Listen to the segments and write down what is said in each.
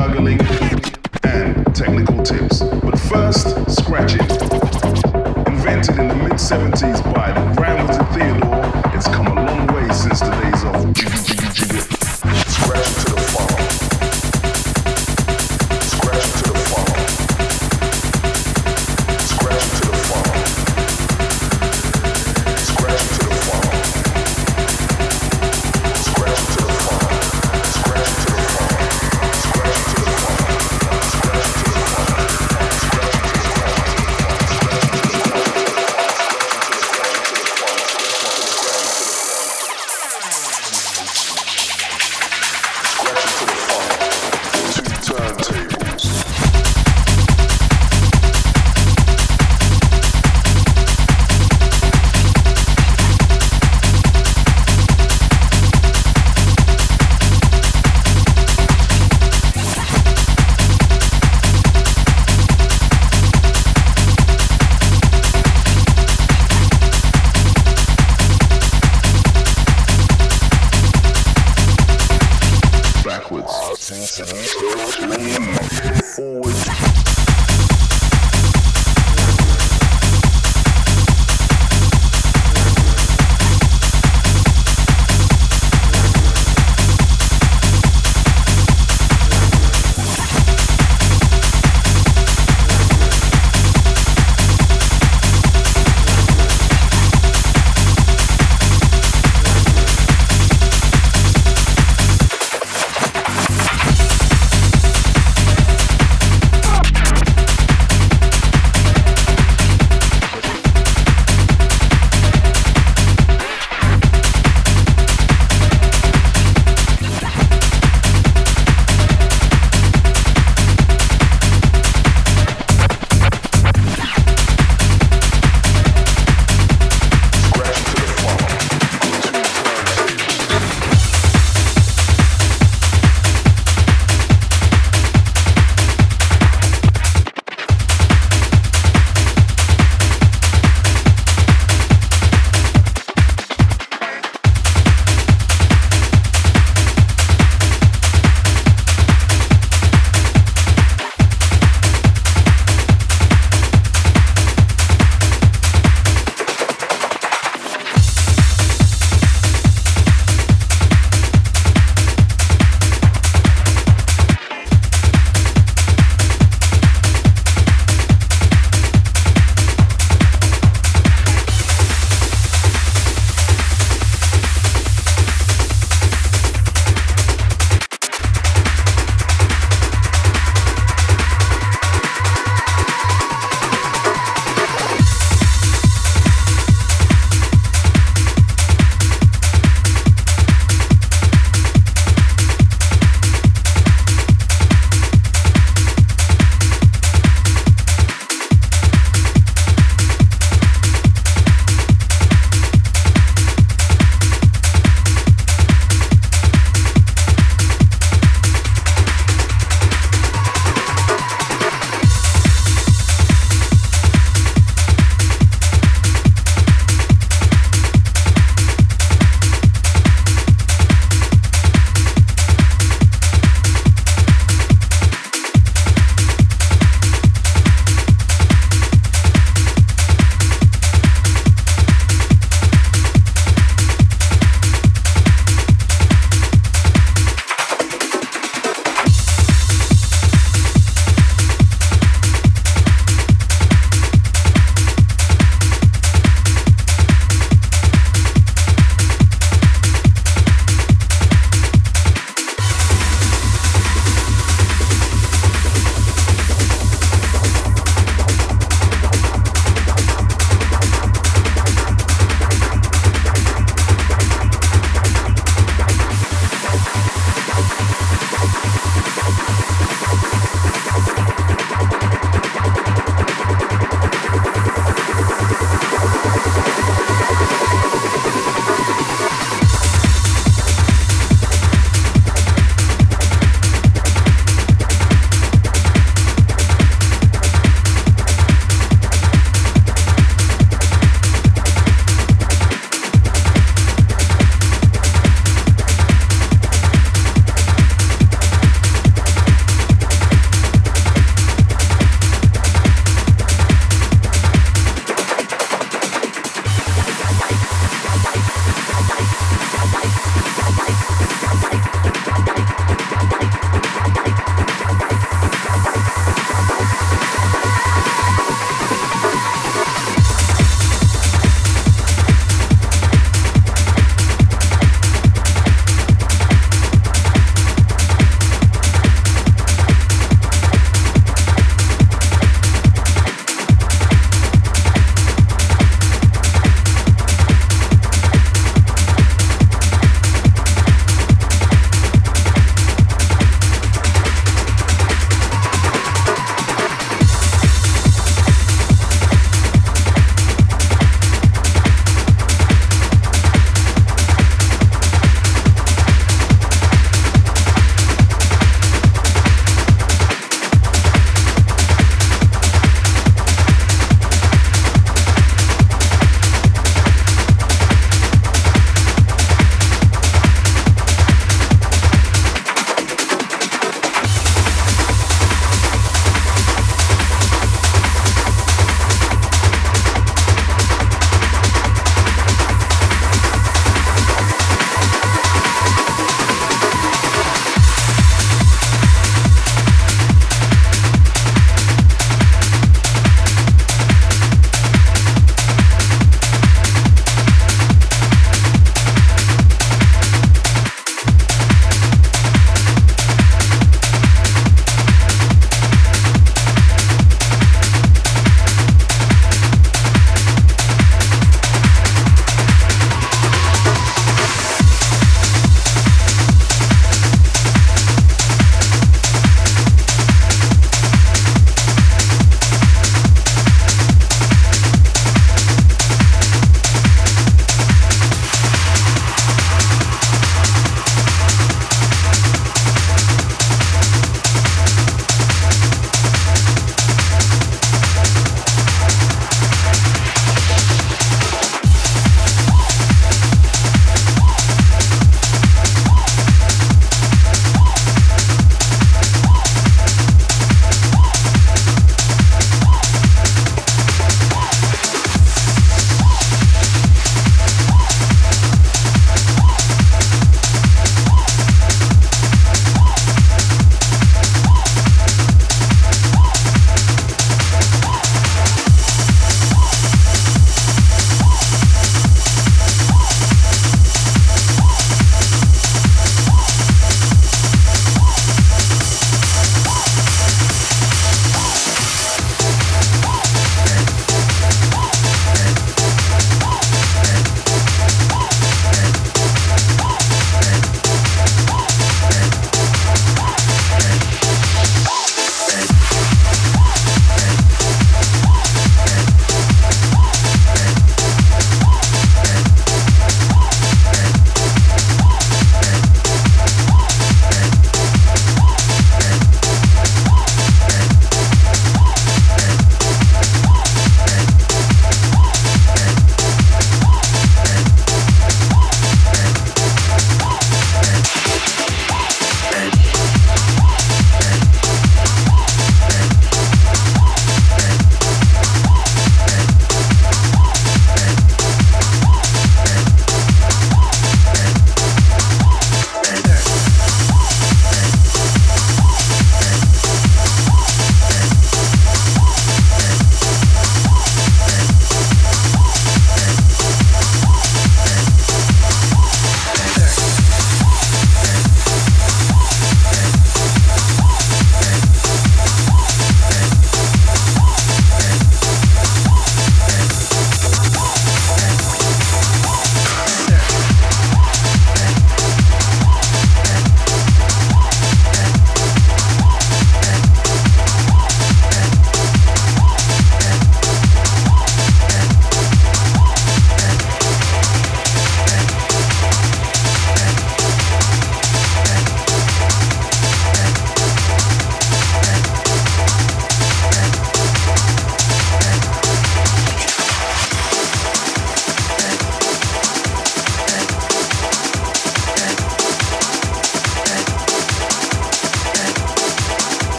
juggling, and technical tips. But first, scratching. Invented in the mid 70s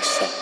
prize we